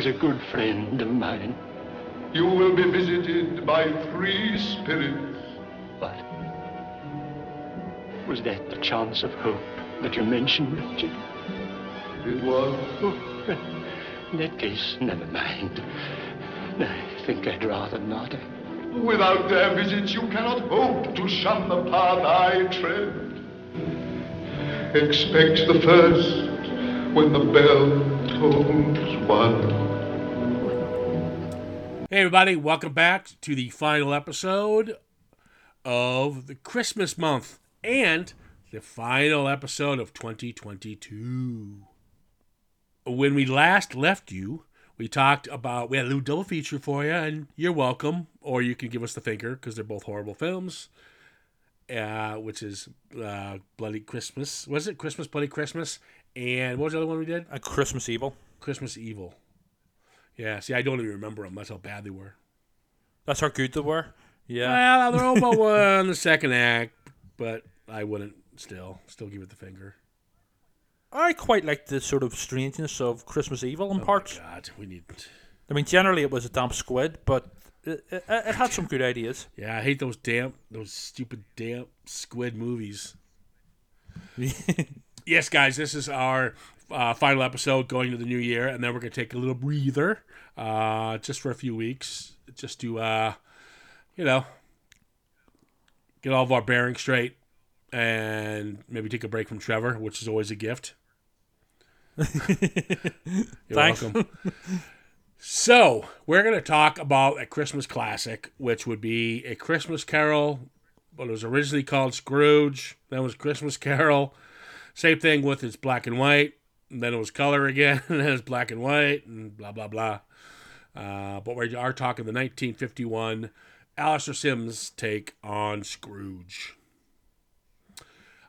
was a good friend of mine. You will be visited by three spirits. What? Was that the chance of hope that you mentioned, Richard? It was. Oh, in that case, never mind. I think I'd rather not. Without their visits, you cannot hope to shun the path I tread. Expect the first when the bell tolls one. Hey, everybody, welcome back to the final episode of the Christmas month and the final episode of 2022. When we last left you, we talked about, we had a little double feature for you, and you're welcome, or you can give us the finger because they're both horrible films. Uh, which is uh, Bloody Christmas. Was it Christmas, Bloody Christmas? And what was the other one we did? A Christmas Evil. Christmas Evil. Yeah, see, I don't even remember them. That's how bad they were. That's how good they were. Yeah. Well, they're all about one the second act, but I wouldn't still still give it the finger. I quite like the sort of strangeness of Christmas Evil in Oh parts. my God, we need. I mean, generally it was a damp squid, but it, it, it had some good ideas. Yeah, I hate those damp, those stupid damp squid movies. yes, guys, this is our uh, final episode going to the new year, and then we're gonna take a little breather, uh, just for a few weeks, just to, uh, you know, get all of our bearings straight, and maybe take a break from Trevor, which is always a gift. You're welcome. So, we're going to talk about a Christmas classic, which would be A Christmas Carol, what it was originally called Scrooge, then was Christmas Carol. Same thing with it's black and white, then it was color again, and then was black and white, and blah, blah, blah. Uh, but we are talking the 1951 Alastair Sims take on Scrooge.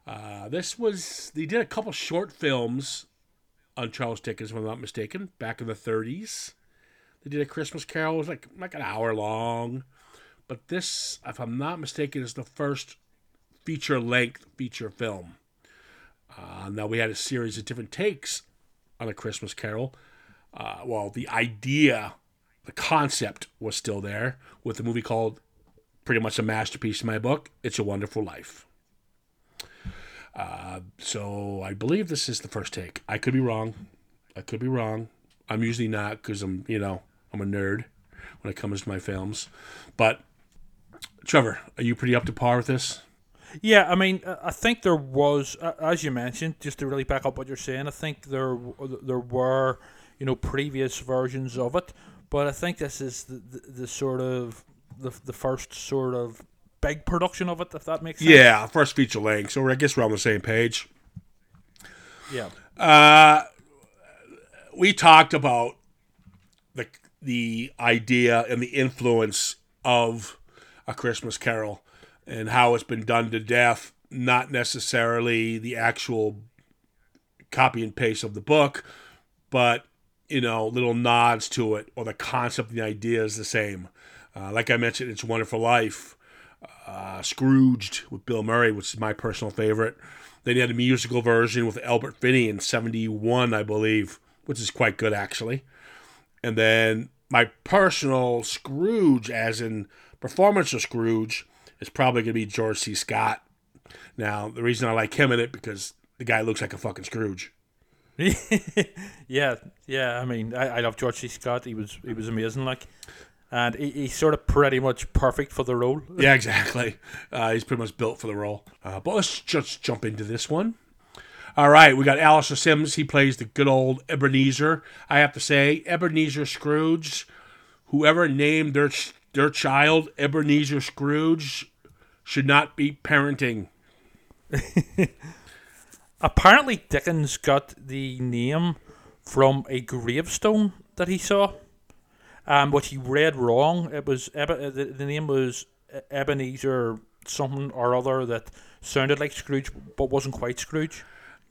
Uh, this was, they did a couple short films on Charles Dickens, if I'm not mistaken, back in the 30s. They did a Christmas Carol. It was like like an hour long, but this, if I'm not mistaken, is the first feature length feature film. Uh, now we had a series of different takes on a Christmas Carol. Uh, well, the idea, the concept was still there with a movie called, pretty much a masterpiece in my book. It's a Wonderful Life. Uh, so I believe this is the first take. I could be wrong. I could be wrong. I'm usually not because I'm, you know, I'm a nerd when it comes to my films. But Trevor, are you pretty up to par with this? Yeah, I mean, I think there was, as you mentioned, just to really back up what you're saying, I think there there were, you know, previous versions of it, but I think this is the, the, the sort of the, the first sort of big production of it, if that makes sense. Yeah, first feature length. So I guess we're on the same page. Yeah. Uh, we talked about the the idea and the influence of a Christmas Carol and how it's been done to death. Not necessarily the actual copy and paste of the book, but you know, little nods to it, or the concept, and the idea is the same. Uh, like I mentioned, it's Wonderful Life, uh, Scrooged with Bill Murray, which is my personal favorite. Then you had a musical version with Albert Finney in '71, I believe, which is quite good actually. And then my personal Scrooge, as in performance of Scrooge, is probably going to be George C. Scott. Now, the reason I like him in it because the guy looks like a fucking Scrooge. yeah, yeah. I mean, I, I love George C. Scott. He was he was amazing, like, and he, he's sort of pretty much perfect for the role. Yeah, exactly. Uh, he's pretty much built for the role. Uh, but let's just jump into this one. All right, we got Alastair Sims. He plays the good old Ebenezer. I have to say, Ebenezer Scrooge. Whoever named their their child Ebenezer Scrooge should not be parenting. Apparently, Dickens got the name from a gravestone that he saw, um, which he read wrong. It was uh, the, the name was Ebenezer something or other that sounded like Scrooge but wasn't quite Scrooge.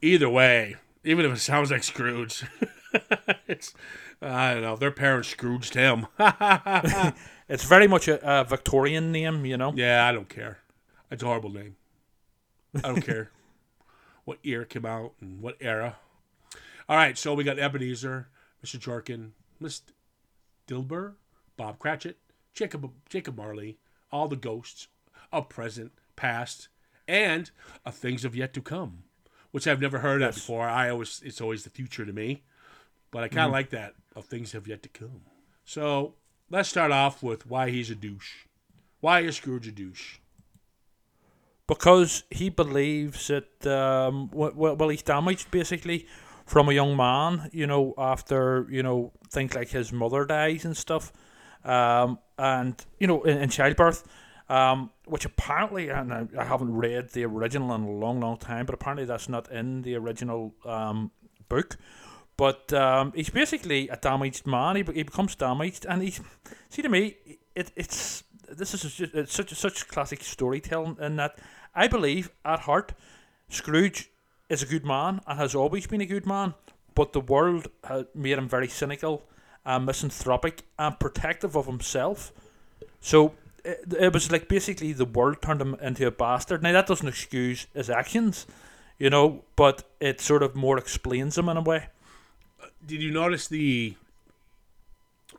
Either way, even if it sounds like Scrooge, it's I don't know. Their parents Scrooged him. It's very much a, a Victorian name, you know. yeah, I don't care. It's a horrible name. I don't care what year it came out and what era. All right, so we got Ebenezer, Mr. Jorkin, Miss Dilber, Bob Cratchit, Jacob Jacob Marley, all the ghosts of present, past, and of things of yet to come, which I've never heard of before. I always it's always the future to me, but I kind of mm-hmm. like that of things have yet to come. So let's start off with why he's a douche. Why is Scrooge a douche? because he believes that um, well, well, he's damaged basically from a young man. You know, after you know things like his mother dies and stuff, um, and you know in, in childbirth. Um, which apparently, and I, I haven't read the original in a long, long time, but apparently that's not in the original um, book. But um, he's basically a damaged man. He, he becomes damaged, and he's see to me, it, it's this is just, it's such such classic storytelling in that I believe at heart, Scrooge is a good man and has always been a good man, but the world made him very cynical and misanthropic and protective of himself. So it, it was like basically the world turned him into a bastard. Now that doesn't excuse his actions, you know, but it sort of more explains him in a way. Did you notice the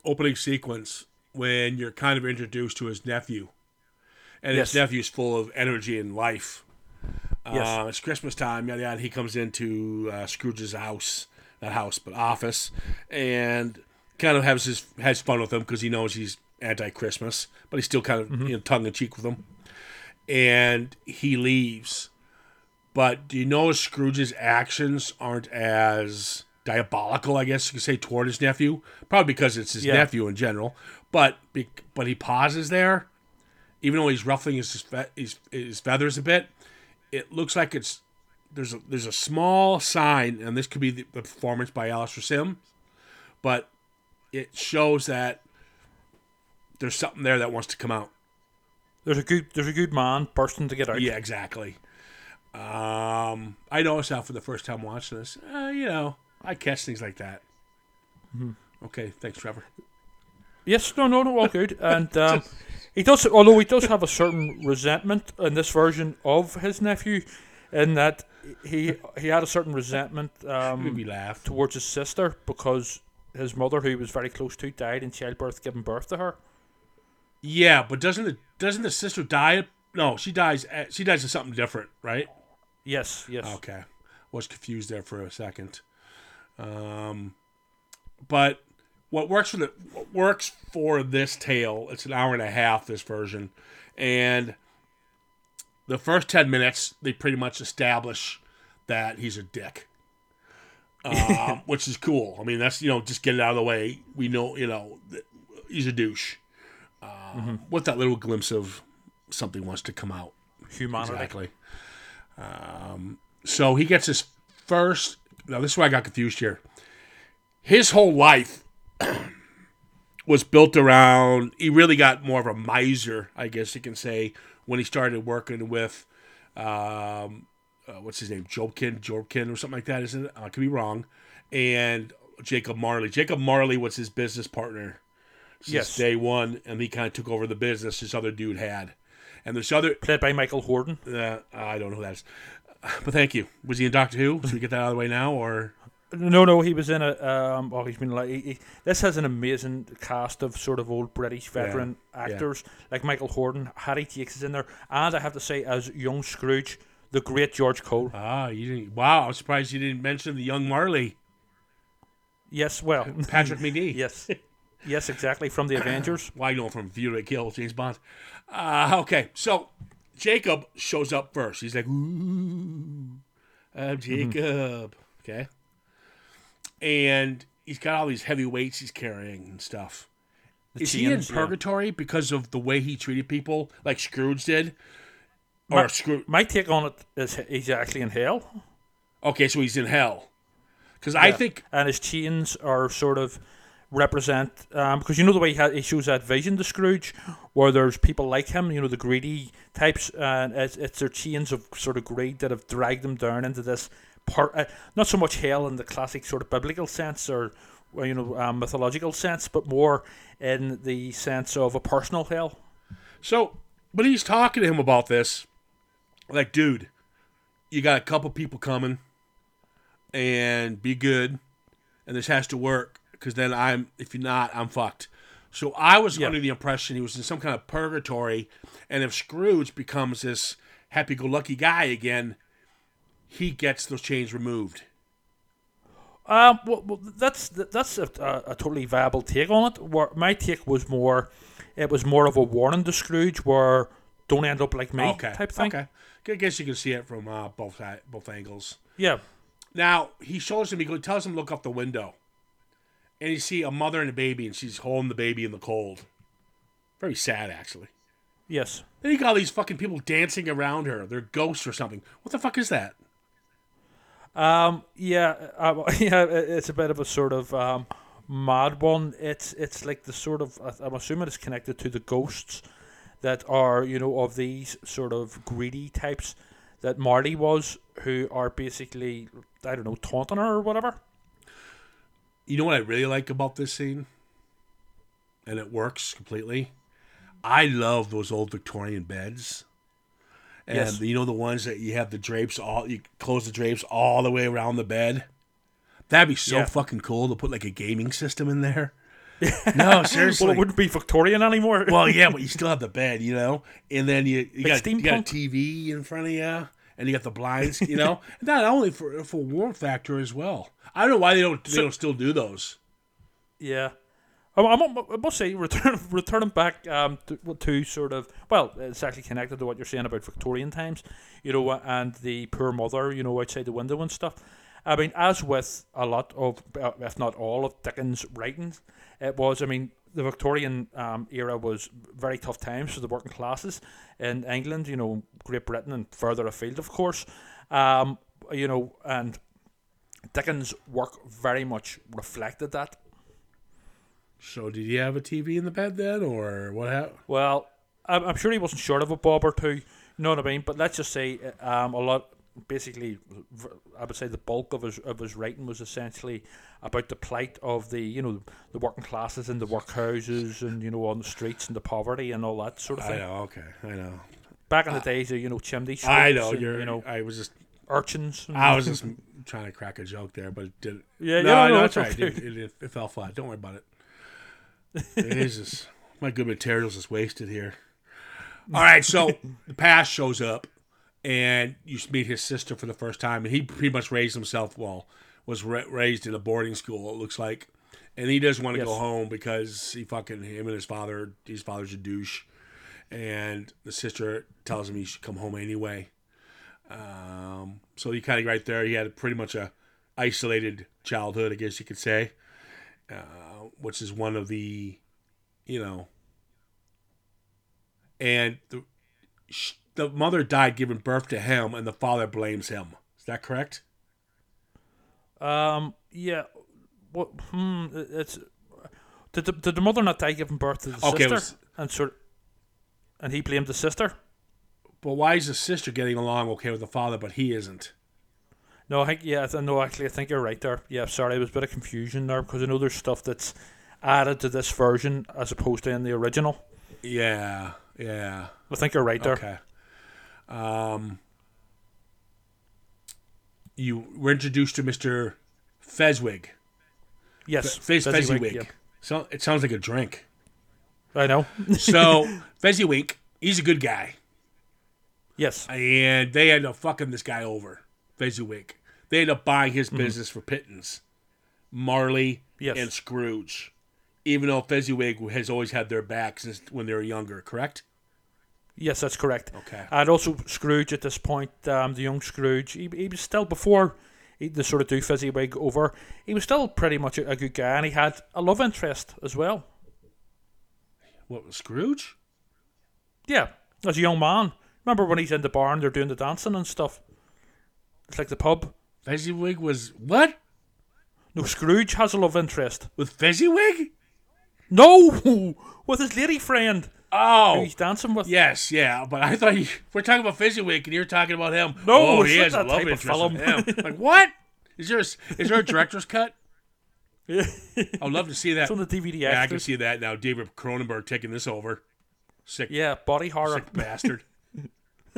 opening sequence when you're kind of introduced to his nephew? And his Yes. nephew's full of energy and life. Yes. Uh, it's Christmas time, yada yada. He comes into uh, Scrooge's house, not house, but office, and kind of has his has fun with him because he knows he's anti-Christmas, but he's still kind of you know tongue in cheek with him. And he leaves, but do you notice Scrooge's actions aren't as diabolical? I guess you could say toward his nephew, probably because it's his Yeah. nephew in general. But but he pauses there, even though he's ruffling his his, his feathers a bit it looks like it's there's a there's a small sign, and this could be the, the performance by Alastair Sim, but it shows that there's something there that wants to come out. There's a good there's a good man bursting to get out. Yeah, exactly. Um, I noticed that for the first time watching this. Uh, you know, I catch things like that. Okay, thanks, Trevor. Yes, no, no, no, all good. And um, he does, although he does have a certain resentment in this version of his nephew, in that he he had a certain resentment um, towards his sister because his mother, who he was very close to, died in childbirth, giving birth to her. Yeah, but doesn't the doesn't the sister die? No, she dies. She dies of something different, right? Yes, yes. Okay, was confused there for a second. Um, but what works for the what works for this tale? It's an hour and a half. This version, and the first ten minutes they pretty much establish that he's a dick, um, which is cool. I mean, that's you know just get it out of the way. We know you know that he's a douche. Um, With that little glimpse of something wants to come out. Humanity. Exactly. Um, so he gets his first. Now, this is where I got confused here. His whole life was built around. He really got more of a miser, I guess you can say, when he started working with, um, uh, what's his name, Jobkin, Jobkin, or something like that, isn't it? I could be wrong. And Jacob Marley. Jacob Marley was his business partner since Yes. day one, and he kind of took over the business this other dude had. And this other, Played by Michael Hordern. uh, I don't know who that is. But thank you. Was he in Doctor Who? Should we get that out of the way now, or No, no, he was in a. Um, oh, he's been like. He, he- this has an amazing cast of sort of old British veteran yeah. actors like Michael Hordern, Hattie Jacques is in there, and I have to say, as young Scrooge, the great George Cole. ah, you didn't? Wow, I'm surprised you didn't mention the young Marley, Yes, well, Patrick Macnee. yes, yes, exactly from the Avengers. Well, I know from View to Kill, James Bond. Uh, okay, so Jacob shows up first. He's like, "Ooh, I'm mm-hmm. Jacob." Okay, and he's got all these heavy weights he's carrying and stuff. The Is he in chains, yeah. purgatory because of the way he treated people, like Scrooge did? Or Scrooge? My take on it is he's actually in hell. Okay, so he's in hell. Because I think and his chains are sort of represent um, because you know the way he, ha- he shows that vision to Scrooge, where there's people like him, you know the greedy types, and it's, it's their chains of sort of greed that have dragged them down into this part. Uh, not so much hell in the classic sort of biblical sense or you know um, mythological sense, but more in the sense of a personal hell. so. But he's talking to him about this, like, dude, you got a couple people coming, and be good, and this has to work because then I'm if you're not, I'm fucked. So I was Yeah. under the impression he was in some kind of purgatory, and if Scrooge becomes this happy-go-lucky guy again, he gets those chains removed. Um, well, well that's that's a, a, a totally viable take on it. Where my take was more, it was more of a warning to Scrooge, where don't end up like me Okay, type thing. Okay, I guess you can see it from uh, both both angles. Yeah, Now he shows him. He go- tells him to look up the window, and you see a mother and a baby, and she's holding the baby in the cold. Very sad, actually. yes. Then you got all these fucking people dancing around her. They're ghosts or something. What the fuck is that? Um, yeah, uh, yeah. It's a bit of a sort of um, mad one. It's it's like the sort of I'm assuming it's connected to the ghosts that are you know of these sort of greedy types that Marley was, who are basically I don't know taunting her or whatever. You know what I really like about this scene? And it works completely. I love those old Victorian beds. And Yes. you know the ones that you have the drapes all you close the drapes all the way around the bed? That'd be so Yeah. fucking cool to put like a gaming system in there. no, seriously. Well, it wouldn't be Victorian anymore. Well, yeah, but you still have the bed, you know, and then you you got, you got a? TV in front of you, and you got the blinds, you know. Not only for for warmth factor as well. I don't know why they don't they don't still do those. Yeah. I, I, mu- must say, return, returning back um, to, to sort of, well, it's actually connected to what you're saying about Victorian times, you know, and the poor mother, you know, outside the window and stuff. I mean, as with a lot of, if not all of Dickens' writings, it was, I mean, the Victorian um, era was very tough times for the working classes in England, you know, Great Britain and further afield, of course. Um, you know, and Dickens' work very much reflected that. So did he have a TV in the bed then, or what happened? Well, I'm, I'm sure he wasn't short of a bob or two. You know what I mean? But let's just say, um, a lot. Basically, I would say the bulk of his of his writing was essentially about the plight of the you know the working classes in the workhouses and you know on the streets and the poverty and all that sort of thing. I know, okay, I know, Back in the days of you know chimney sweeps I know. and, You're, you know I was just, urchins. I was just trying to crack a joke there, but it didn't. yeah, no, yeah, no, no, it's right. It, it, it fell flat. Don't worry about it. It is just my good materials is wasted here. All right, so the past shows up, and you meet his sister for the first time, and he pretty much raised himself. Well, was ra- raised in a boarding school. It looks like, and he doesn't want to go home because he fucking him and his father. His father's a douche, and the sister tells him he should come home anyway. Um, so he kind of right there. He had pretty much a isolated childhood, I guess you could say, uh, which is one of the, you know, and the the mother died giving birth to him, and the father blames him. Is that correct? Um, yeah. What? Hmm. It's did the, did the mother not die giving birth to the Okay, sister was- and sort and he blamed the sister? But why is the sister getting along okay with the father, but he isn't? No, I think yeah, no, actually, I think you're right there. Yeah, sorry, there was a bit of confusion there because I know there's stuff that's added to this version as opposed to in the original. Yeah, yeah. I think you're right there. Okay. Um, you were introduced to Mister Fezwig. Yes, Fez Fezziwig, Fezziwig. yeah. So it sounds like a drink. I know. So Fezziwig, he's a good guy, yes, and they end up fucking this guy over. Fezziwig. They end up buying his business for pittance. Marley Yes. and Scrooge, even though Fezziwig has always had their back since when they were younger. Correct? Yes, that's correct. Okay. And also Scrooge at this point, um, the young Scrooge, he, he was still before he, the sort of do Fezziwig over. He was still pretty much a, a good guy, and he had a love interest as well. What was Scrooge? Yeah, as a young man. Remember when he's in the barn, they're doing the dancing and stuff. It's like the pub. Fezziwig was what? No, Scrooge has a love interest. With Fezziwig? No, with his lady friend Oh, he's dancing with. yes, yeah. But I thought you, we're talking about Fezziwig, and you're talking about him. No, oh, he has a love interest film. him. like what? Is there a, is there a director's cut? Yeah. I'd love to see that. It's on the DVD yeah, I can see that now. David Cronenberg taking this over. Sick, Yeah, body horror. sick bastard.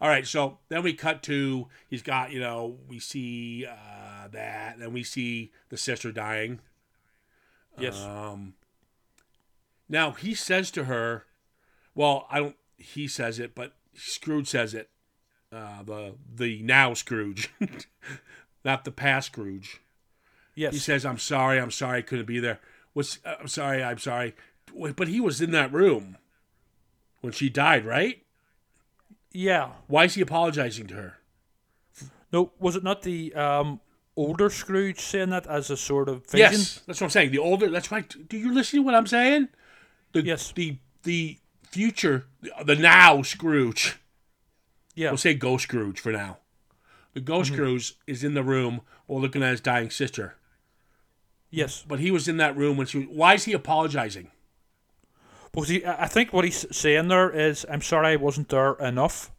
All right, so then we cut to he's got you know we see uh, that, and we see the sister dying, Yes. Um, now he says to her, "Well, I don't." He says it, but Scrooge says it. Uh, the the now Scrooge, not the past Scrooge. yes. He says, "I'm sorry. I'm sorry. I couldn't be there. Was uh, I'm sorry. I'm sorry." But he was in that room when she died, right? yeah. Why is he apologizing to her? No, was it not the um, older Scrooge saying that as a sort of vision? Yes, that's what I'm saying. The older. That's right. Do you listen to what I'm saying? The, Yes. The the future, the now Scrooge. Yeah. We'll say Ghost Scrooge for now. The Ghost Mm-hmm. Scrooge is in the room while looking at his dying sister. Yes. But he was in that room when she. Was, Why is he apologizing? Because he, I think what he's saying there is, I'm sorry I wasn't there enough.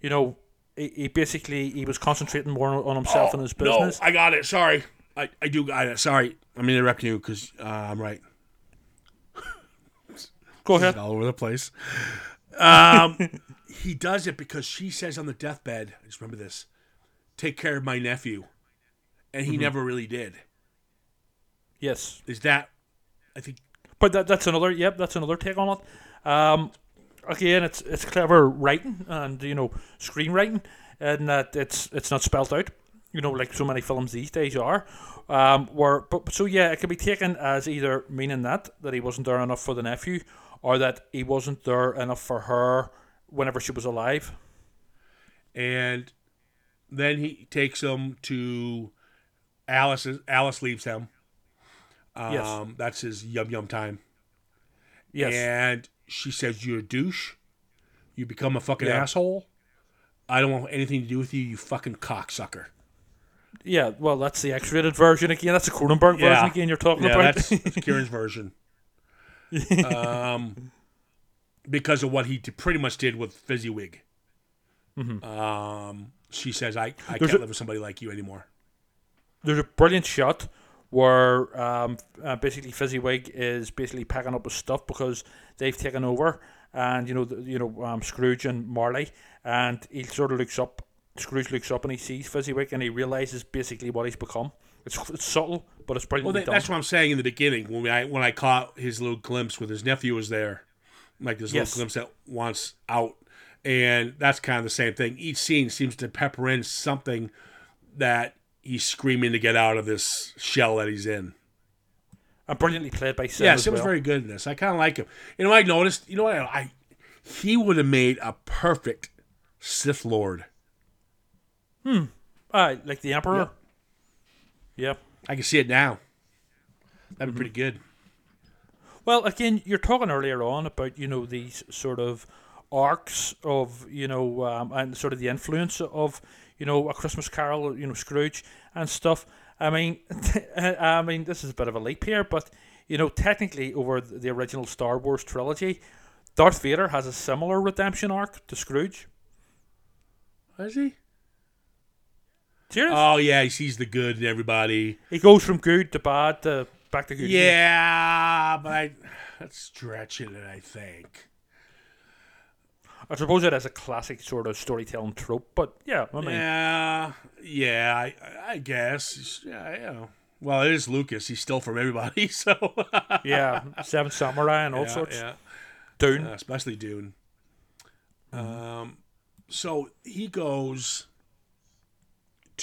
You know, he, he basically he was concentrating more on, himself and his business. Oh, No, I got it. Sorry, I, I do got it. Sorry, I'm interrupting you because uh, I'm right. Go ahead. all over the place. Um, he does it because she says on the deathbed, I just remember this, take care of my nephew. And Mm-hmm. he never really did. Yes. Is that, I think, But that, that's another. Yep, that's another take on it. Um, again, it's it's clever writing and you know screenwriting, and that it's it's not spelled out. You know, like so many films these days are. Um, where but so yeah, it can be taken as either meaning that that he wasn't there enough for the nephew, or that he wasn't there enough for her whenever she was alive. and then he takes him to Alice. Alice leaves him. Um, Yes. That's his yum yum time. Yes. And she says, You're a douche. You become a fucking Yeah. asshole. I don't want anything to do with you, you fucking cocksucker. Yeah. Well, that's the X-rated version again. That's the Cronenberg Yeah. version again. You're talking Yeah, about. that's, that's Kieran's version. Um, because of what he pretty much did with Fezziwig. Um, she says, "I, I Mm-hmm. There's can't a- live with somebody like you anymore." there's a brilliant shot where um, uh, basically Fezziwig is basically packing up his stuff because they've taken over, and you know, the, you know, um, Scrooge and Marley, and he sort of looks up. Scrooge looks up and he sees Fezziwig, and he realizes basically what he's become. It's, it's subtle, but it's Well, brilliantly done. that's what I'm saying in the beginning when I when I caught his little glimpse with his nephew was there, like this Yes. little glimpse that wants out, and that's kind of the same thing. Each scene seems to pepper in something that he's screaming to get out of this shell that he's in. and brilliantly played by Sim Yeah, Sim was well. very good in this. I kind of like him. You know, I noticed. You know what? I, I he would have made a perfect Sith Lord. Hmm. Aye, like the Emperor. Yeah. I can see it now. That'd be pretty good. Well, again, you're talking earlier on about you know these sort of arcs of you know um, and sort of the influence of you know a Christmas Carol, you know Scrooge and stuff. I mean, I mean this is a bit of a leap here, but you know technically over the the original Star Wars trilogy, Darth Vader has a similar redemption arc to Scrooge. Is he? Serious? Oh yeah, he sees the good in everybody. he goes from good to bad to back to good. Yeah, but I, that's stretching it. I think. I suppose it is a classic sort of storytelling trope, but yeah, I mean, Yeah, yeah, I, I guess. Yeah, you know. Well, it is Lucas. He's still from everybody, so yeah, Seven Samurai and all yeah, sorts. yeah. Dune. Uh, especially Dune. Um, so he goes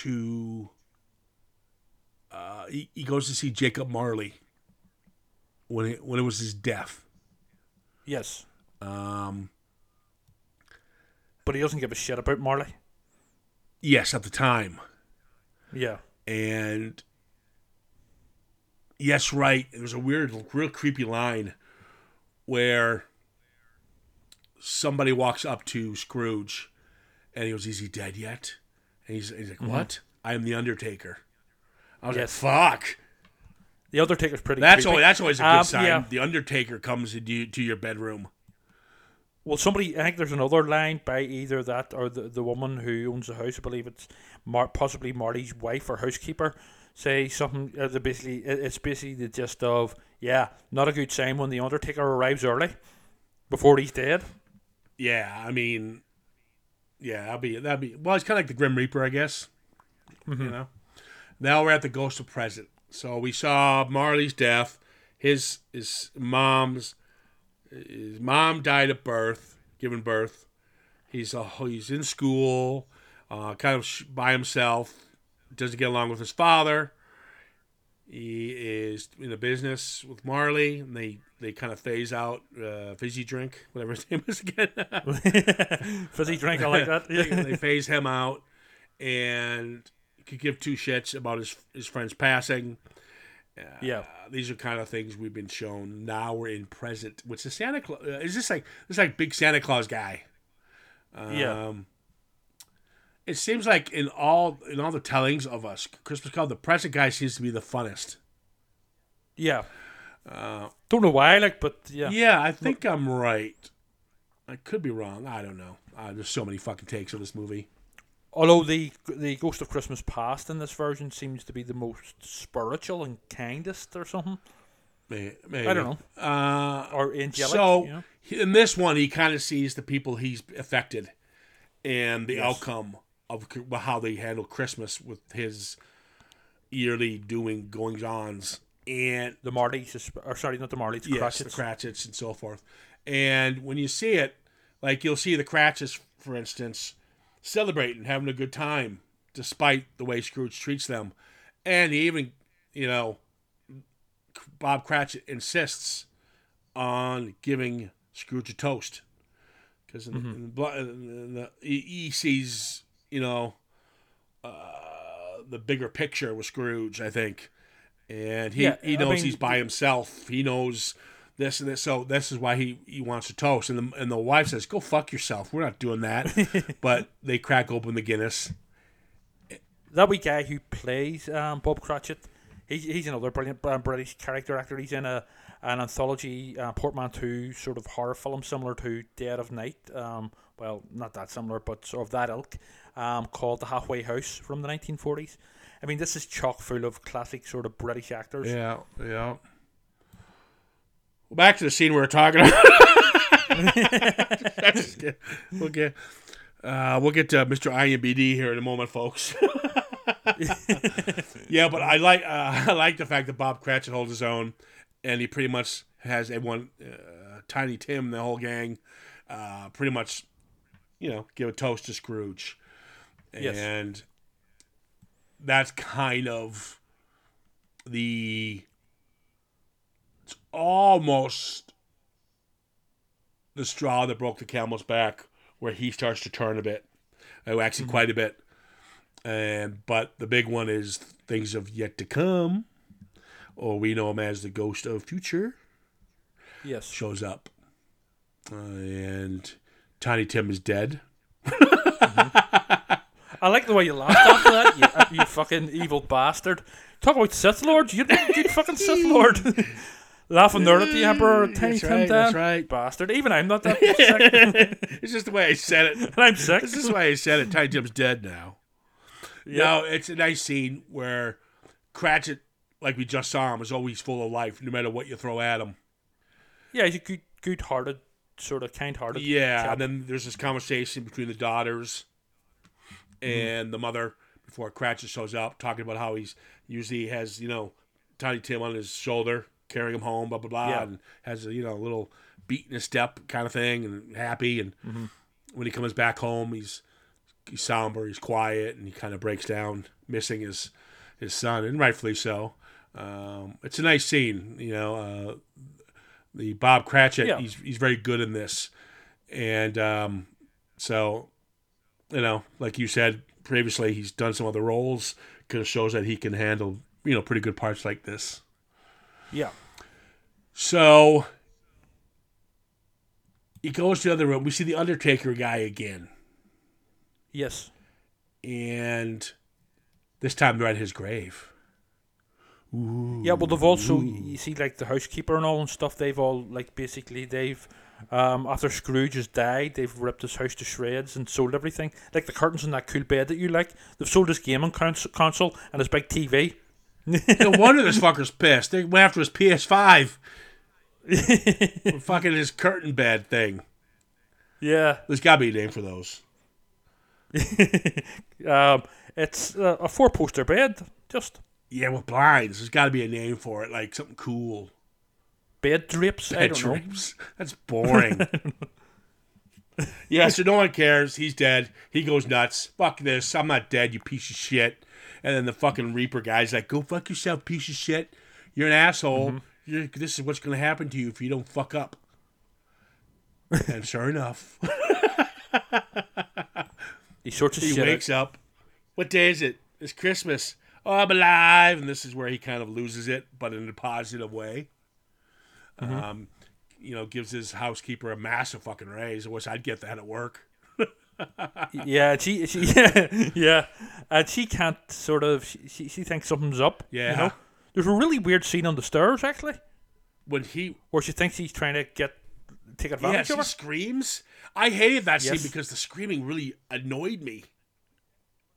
to. Uh, he, he goes to see Jacob Marley when it when it was his death. Yes. Um, But he doesn't give a shit about Marley. yes, at the time, Yeah. and yes, right. There was a weird, real creepy line where somebody walks up to Scrooge, and he goes, "Is he dead yet?" And he's, he's like, "What? I am the Undertaker." I was Yes. like, "Fuck." The Undertaker's pretty That's creepy. always that's always a good Um, sign. yeah. The Undertaker comes into you, to your bedroom. Well, somebody, I think there's another line by either that or the, the woman who owns the house. I believe it's Mar- possibly Marty's wife or housekeeper. Say something. Uh, that basically, it- it's basically the gist of yeah, not a good sign when the Undertaker arrives early before he's dead. Yeah, I mean, yeah, that'd be that'd be well. It's kind of like the Grim Reaper, I guess. Mm-hmm. You know. Now we're at the Ghost of Present. So we saw Marley's death, his his mom's his mom died at birth, giving birth. He's a, he's in school, uh, kind of sh- by himself. Doesn't get along with his father. He is in a business with Marley, and they they kind of phase out uh, fizzy drink, whatever his name is again. Fizzy drink, I like that. they, phase him out, and could give two shits about his his friend's passing. yeah. Uh, these are kind of things we've been shown. Now we're in present. What's the Santa Claus? Uh, is this like this like big Santa Claus guy? Yeah. It seems like in all in all the tellings of us Christmas Carol, the present guy seems to be the funnest. Yeah. Don't know why, like, but yeah. Uh, Yeah, I think I'm right. I could be wrong. I don't know. Uh, there's so many fucking takes of this movie. Although the the Ghost of Christmas Past in this version seems to be the most spiritual and kindest or something, May- Maybe. I don't know. Uh, or angelic. so you know? in this one, he kind of sees the people he's affected and the outcome of how they handle Christmas with his yearly doing goings ons and the Marleys, or sorry, not the Marleys, the yes, Cratchits. the Cratchits and so forth. And when you see it, like you'll see the Cratchits, for instance, celebrating, having a good time, despite the way Scrooge treats them. And he even, you know, Bob Cratchit insists on giving Scrooge a toast because in, mm-hmm. in the blo- in the, he, he sees, you know, uh, the bigger picture with Scrooge, I think, and he Yeah, he I knows mean- he's by himself. He knows this and this, so this is why he, he wants to toast. And the and the wife says, "Go fuck yourself. We're not doing that." but they crack open the Guinness. that wee guy who plays um, Bob Cratchit, he's, he's another brilliant uh, British character actor. He's in a an anthology uh, portmanteau sort of horror film similar to Dead of Night. Um, well, not that similar, but sort of that ilk, um, called The Halfway House from the 1940s. I mean, this is chock full of classic sort of British actors. Yeah, yeah. Well, back to the scene we were talking about. That's we'll get uh, we'll get to Mr. IMBD here in a moment, folks. yeah, but I like uh, I like the fact that Bob Cratchit holds his own, and he pretty much has everyone, uh, Tiny Tim, the whole gang, uh, pretty much, you know, give a toast to Scrooge, Yes. and that's kind of the it's almost the straw that broke the camel's back where he starts to turn a bit. Oh actually quite a bit. And but the big one is things of yet to come or we know him as the ghost of future Yes. shows up. Uh, and tiny tim is dead I like the way you laughed after that, you, you fucking evil bastard. Talk about Sith Lord, you, fucking Sith Lord. Laughing there at the Emperor, Tiny That's Tim right, that's right. Bastard. Even I'm not that sick. it's just the way i said it and I'm sick. this is the way i said it tiny tim's dead now No, it's a nice scene where Cratchit, like we just saw him, is always full of life, no matter what you throw at him. Yeah, he's a good, good-hearted, sort of kind-hearted. Yeah, and then there's this conversation between the daughters Mm-hmm. and the mother before Cratchit shows up, talking about how he's usually has you know Tiny Tim on his shoulder, carrying him home, blah blah blah, Yeah. and has a you know a little beat in his step kind of thing, and happy. And Mm-hmm. when he comes back home, he's he's somber, he's quiet, and he kind of breaks down, missing his his son, and rightfully so. Um, it's a nice scene, you know. Uh, the Bob Cratchit, Yeah. he's he's very good in this, and um, so you know, like you said previously, he's done some other roles. Kind of shows that he can handle you know pretty good parts like this. yeah. So he goes to the other room. We see the Undertaker guy again, Yes. and this time they're at his grave. Yeah, well, they've also you see like the housekeeper and all and stuff. They've all like basically they've um after Scrooge has died, they've ripped his house to shreds and sold everything. Like the curtains on that cool bed that you like. They've sold his gaming cons- console and his big TV. No wonder this fucker's pissed. They went after his PS5. fucking his curtain bed thing. Yeah. There's got to be a name for those. Um, it's uh, a four poster bed. Just Yeah, with blinds. There's got to be a name for it, like something cool. bed drapes. I Bed don't know. That's boring. yeah, so no one cares. He's dead. He goes nuts. Fuck this. I'm not dead, you piece of shit. And then the fucking Reaper guy's like, go fuck yourself, piece of shit. You're an asshole. Mm-hmm. You're, this is what's going to happen to you if you don't fuck up. and sure enough, He sorts of he shit. wakes up. What day is it? It's Christmas. Oh, I'm alive. And this is where he kind of loses it, but in a positive way. Mm-hmm. Um, you know, gives his housekeeper a massive fucking raise. I wish I'd get that at work. Yeah, she, she, yeah, yeah, and she can't sort of. She, she, she thinks something's up. Yeah. You know? There's a really weird scene on the stairs actually, When he where she thinks he's trying to get take advantage yeah, she of her. screams. I hated that scene because the screaming really annoyed me.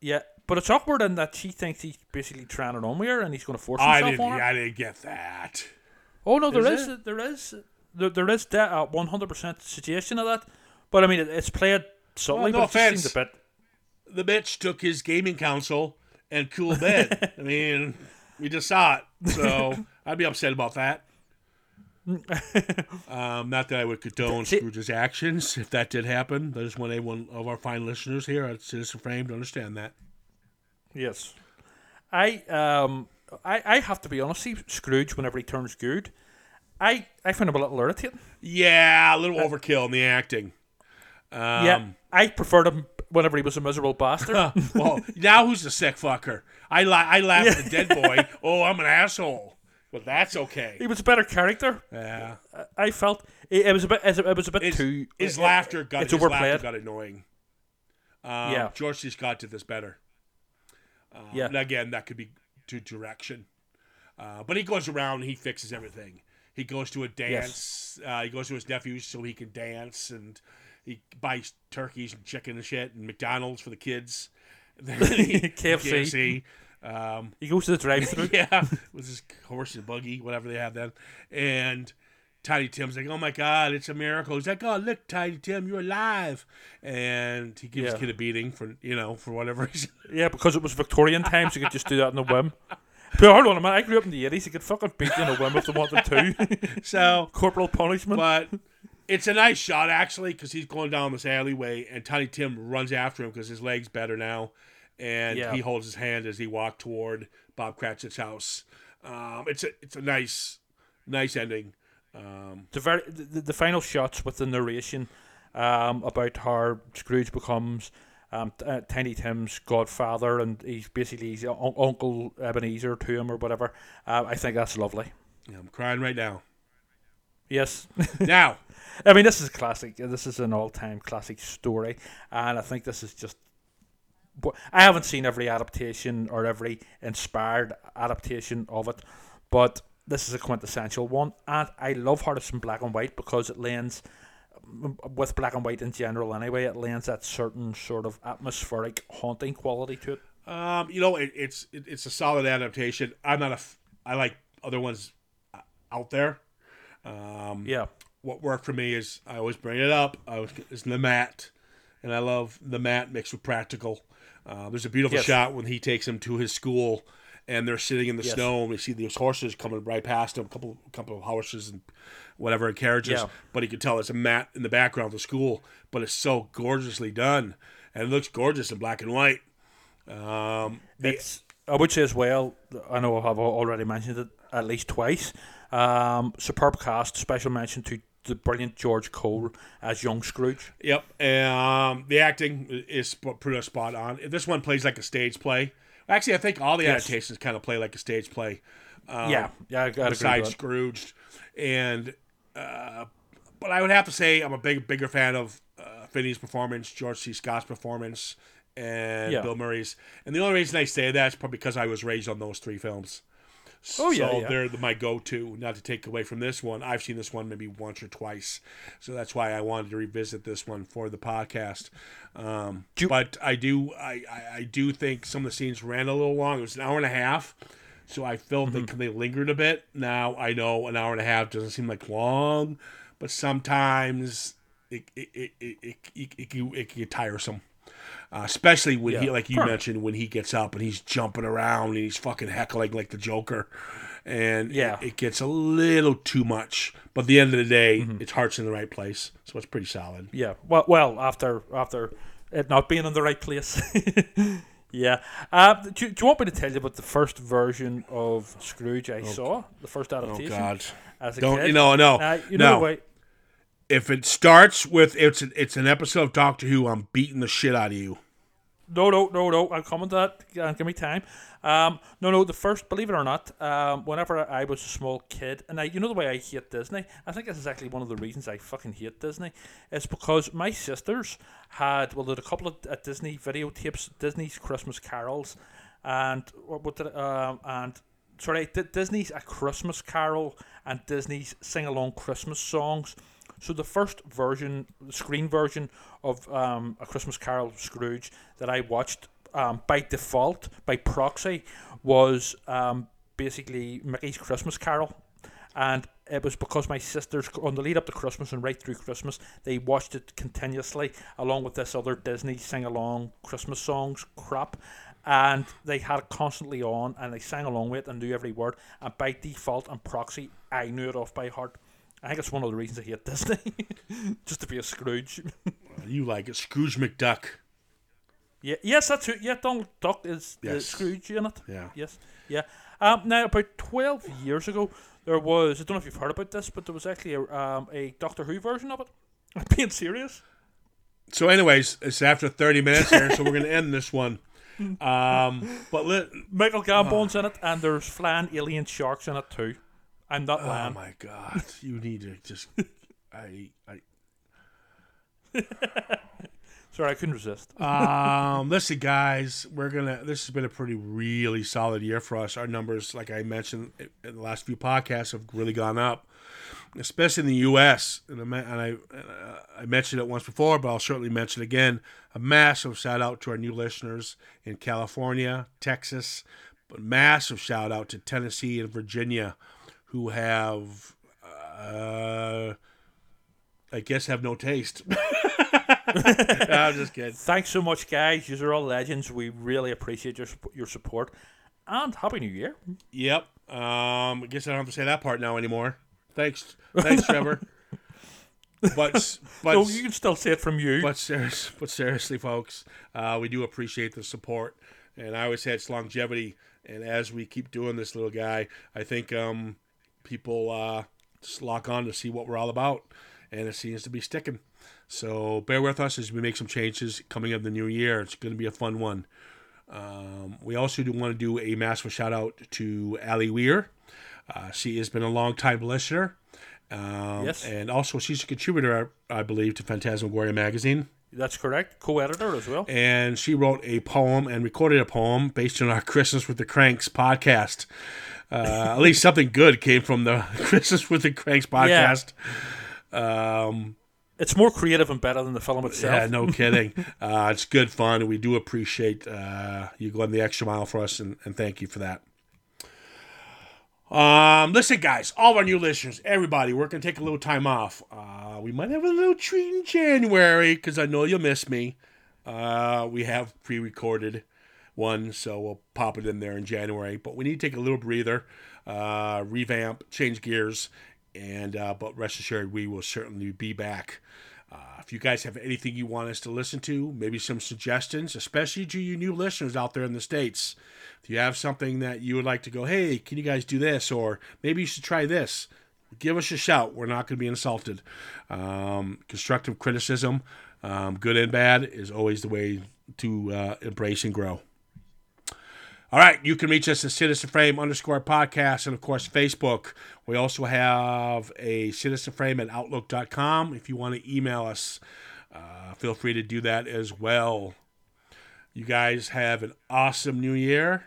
Yeah, but it's awkward in that she thinks he's basically trying it on with her, and he's going to force I himself didn't. on her. I didn't get that. Oh no, there is, is there is there, there is that uh, one hundred percent suggestion of that, but I mean it, it's played subtly, no but it just offense. seems a bit. The bitch took his gaming console and cool bed. I mean, we just saw it, so I'd be upset about that. um, not that I would condone Scrooge's actions if that did happen. I just want anyone of our fine listeners here at Citizen Frame to understand that. Yes, I um I, I have to be honest. See Scrooge whenever he turns good, I I find him a little irritating. Yeah, a little overkill in the acting. Um, yeah, I preferred him whenever he was a miserable bastard. well, now who's the sick fucker? I la- I laugh at the dead boy. Oh, I'm an asshole. Well, that's okay. he was a better character. Yeah, I felt it, it was a bit it was a bit his, too his it- laughter got it's his laughter overplayed. got annoying. Um, Yeah. George C. Scott did this better. Yeah, And again, that could be to direction. Uh, but he goes around and he fixes everything. He goes to a dance. Uh, he goes to his nephews so he can dance, and he buys turkeys and chicken and shit, and McDonald's for the kids. And then he- KFC. KFC. Um, he goes to the drive-through. yeah, with his horse and buggy, whatever they have then. And Tiny Tim's like, "Oh my God, it's a miracle." He's like, "Oh look, Tiny Tim, you're alive!" And he gives Yeah. his kid a beating for you know for whatever reason. Yeah, because it was Victorian times, you could just do that in a whim. But hold on a minute, I grew up in the 80s, you could fucking beat you in a whim if they wanted to. So, Corporal punishment. but it's a nice shot actually because he's going down this alleyway and Tiny Tim runs after him because his leg's better now, and Yeah. he holds his hand as he walked toward Bob Cratchit's house. Um, it's a it's a nice nice ending. Um, the, very, the, the final shots with the narration um, about how Scrooge becomes um, t- uh, Tiny Tim's godfather and he's basically his un- Uncle Ebenezer to him or whatever. Uh, I think that's lovely. I'm crying right now. Yes. Now, I mean, this is classic. This is an all-time classic story, and I think this is just. But I haven't seen every adaptation or every inspired adaptation of it, but this is a quintessential one, and I love how it's in black and white because it lends, with black and white in general anyway, it lends that certain sort of atmospheric haunting quality to it. Um, you know, it, it's it, it's a solid adaptation. I'm not a. F- I like other ones uh, out there. Um, Yeah, What worked for me is I always bring it up. I was is the mat, and I love the mat mixed with practical. Uh, there's a beautiful Yes. shot when he takes him to his school, and they're sitting in the Yes. snow, and we see these horses coming right past him, a couple couple of horses and whatever and carriages. Yeah. But he can tell it's a mat in the background of the school, but it's so gorgeously done, and it looks gorgeous in black and white. Um, the. I would say as well. I know I've already mentioned it at least twice. Um, superb cast. Special mention to the brilliant George Cole as young Scrooge. Yep, um, the acting is pretty spot on. This one plays like a stage play. Actually, I think all the Yes. adaptations kind of play like a stage play. Um, yeah, yeah, I, I agree with besides that. Scrooged, and uh, but I would have to say I'm a big bigger fan of uh, Finney's performance, George C. Scott's performance, and Yeah. Bill Murray's. And the only reason I say that is probably because I was raised on those three films. Oh, yeah, so yeah. they're the, my go-to. Not to take away from this one, I've seen this one maybe once or twice, so that's why I wanted to revisit this one for the podcast. Um, you- but I do, I, I, I do think some of the scenes ran a little long. It was an hour and a half, so I felt Mm-hmm. they they lingered a bit. Now I know an hour and a half doesn't seem like long, but sometimes it it it it, it, it, it, it can get tiresome. Uh, especially when he, like you Sure. mentioned, when he gets up and he's jumping around and he's fucking heckling like the Joker, and Yeah. it, it gets a little too much. But at the end of the day, Mm-hmm. its heart's in the right place, so it's pretty solid. Yeah. Well, well, after after it not being in the right place. yeah. Uh, do, you- do you want me to tell you about the first version of Scrooge I saw? The first adaptation. Oh adaptation. God! As a Don't kid? you know? No, Uh, you know no. the way. If it starts with it's an, it's an episode of Doctor Who, I'm beating the shit out of you. No, no, no, no. Come on to that. Give me time. Um, no, no. The first, believe it or not, um, whenever I was a small kid, and I, you know the way I hate Disney. I think this is actually one of the reasons I fucking hate Disney. It's because my sisters had well, had a couple of uh, Disney videotapes, Disney's Christmas carols, and what, did um, and sorry, Disney's A Christmas Carol and Disney's Sing Along Christmas songs. So the first version, the screen version of um, A Christmas Carol Scrooge that I watched um, by default, by proxy, was um, basically Mickey's Christmas Carol. And it was because my sisters, on the lead up to Christmas and right through Christmas, they watched it continuously along with this other Disney sing along Christmas songs crap. And they had it constantly on and they sang along with it and knew every word. And by default and proxy, I knew it off by heart. I think it's one of the reasons I hate Disney. Just to be a Scrooge. You like it, Scrooge McDuck? yeah, yes, that's it. Yeah, Donald Duck is the Scrooge in it. Yeah. Yes. Yeah. Um, now, about 12 years ago, there was, I don't know if you've heard about this, but there was actually a, um, a Doctor Who version of it. I'm being serious. So, anyways, it's after 30 minutes here, so we're gonna end this one. Um, but let, Michael Gambon's in it, and there's flying alien sharks in it too. I'm not oh my God, you need to just. I, I Sorry, I couldn't resist. um, listen, guys, we're gonna. This has been a pretty, really solid year for us. Our numbers, like I mentioned in the last few podcasts, have really gone up, especially in the U.S. And I, and I, and, uh, I mentioned it once before, but I'll certainly mention it again. A massive shout out to our new listeners in California, Texas, but massive shout out to Tennessee and Virginia, who have, uh, I guess, have no taste. I'm just kidding. Thanks so much, guys. You are all legends. We really appreciate your your support, and happy New Year. Yep. Um, I guess I don't have to say that part now anymore. Thanks, thanks, Trevor. But but So you can still say it from you. but serious, but seriously, folks, uh, we do appreciate the support, and I always say it's longevity. And as we keep doing this, little guy, I think um, people uh, just lock on to see what we're all about, and it seems to be sticking. So bear with us as we make some changes coming up the new year. It's going to be a fun one. Um, we also do want to do a massive shout out to Ali Weir. Uh, she has been a long time listener. Um, Yes. And also, she's a contributor, I I believe, to Phantasmagoria magazine. That's correct. Co-editor as well. And she wrote a poem and recorded a poem based on our Christmas with the Cranks podcast. Uh, at least something good came from the Christmas with the Cranks podcast. Um, It's more creative and better than the film itself. yeah, no kidding. Uh, it's good fun. We do appreciate uh, you going the extra mile for us, and, and thank you for that. Um, listen, guys, all our new listeners, everybody, we're gonna take a little time off. Uh, we might have a little treat in January because I know you'll miss me. Uh, we have pre-recorded one, so we'll pop it in there in January. But we need to take a little breather, uh, revamp, change gears, and uh, but rest assured, we will certainly be back. Uh, if you guys have anything you want us to listen to, maybe some suggestions, especially to you new listeners out there in the States. If you have something that you would like to go, hey, can you guys do this? Or maybe you should try this. Give us a shout. We're not going to be insulted. Um, constructive criticism, um, good and bad, is always the way to uh, embrace and grow. All right, you can reach us at Citizen Frame underscore podcast and, of course, Facebook. We also have a Citizen Frame at Outlook.com. If you want to email us, uh, feel free to do that as well. You guys have an awesome new year,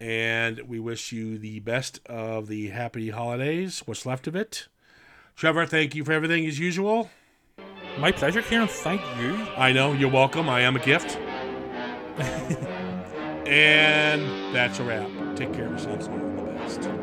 and we wish you the best of the happy holidays, what's left of it. Trevor, thank you for everything as usual. My pleasure, Karen. Thank you. I know, you're welcome. I am a gift. and that's a wrap. Take care of yourselves. All the best.